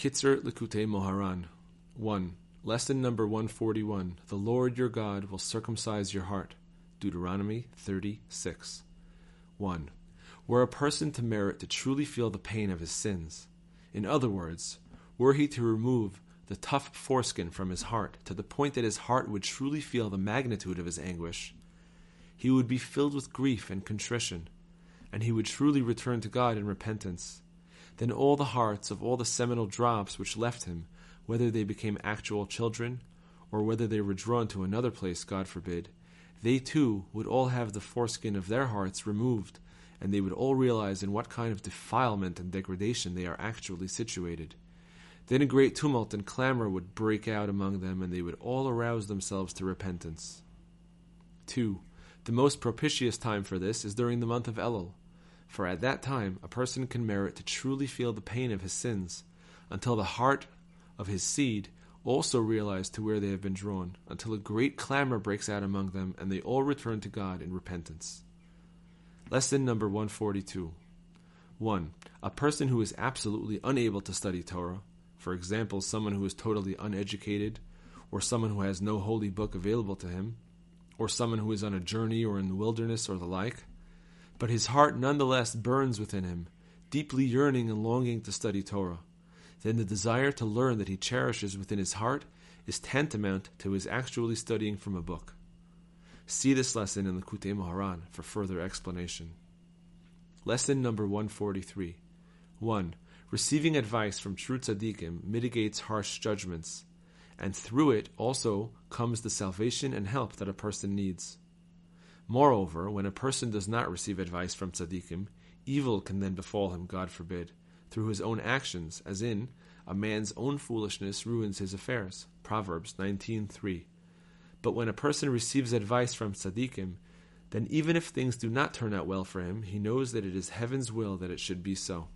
Kitzur Likutei Moharan 1. Lesson number 141 The Lord your God will circumcise your heart. Deuteronomy 36. 1. Were a person to merit to truly feel the pain of his sins, in other words, were he to remove the tough foreskin from his heart to the point that his heart would truly feel the magnitude of his anguish, he would be filled with grief and contrition, and he would truly return to God in repentance then all the hearts of all the seminal drops which left him, whether they became actual children, or whether they were drawn to another place, God forbid, they too would all have the foreskin of their hearts removed, and they would all realize in what kind of defilement and degradation they are actually situated. Then a great tumult and clamor would break out among them, and they would all arouse themselves to repentance. 2. The most propitious time for this is during the month of Elul, for at that time a person can merit to truly feel the pain of his sins, until the heart of his seed also realize to where they have been drawn, until a great clamor breaks out among them, and they all return to God in repentance. Lesson number 142 1. A person who is absolutely unable to study Torah, for example, someone who is totally uneducated, or someone who has no holy book available to him, or someone who is on a journey or in the wilderness or the like, but his heart nonetheless burns within him, deeply yearning and longing to study Torah. Then the desire to learn that he cherishes within his heart is tantamount to his actually studying from a book. See this lesson in the Likutei Moharan for further explanation. Lesson number 143 1. Receiving advice from true tzaddikim mitigates harsh judgments, and through it also comes the salvation and help that a person needs. Moreover, when a person does not receive advice from tzaddikim, evil can then befall him, God forbid, through his own actions, as in, a man's own foolishness ruins his affairs. Proverbs 19.3 But when a person receives advice from tzaddikim, then even if things do not turn out well for him, he knows that it is heaven's will that it should be so.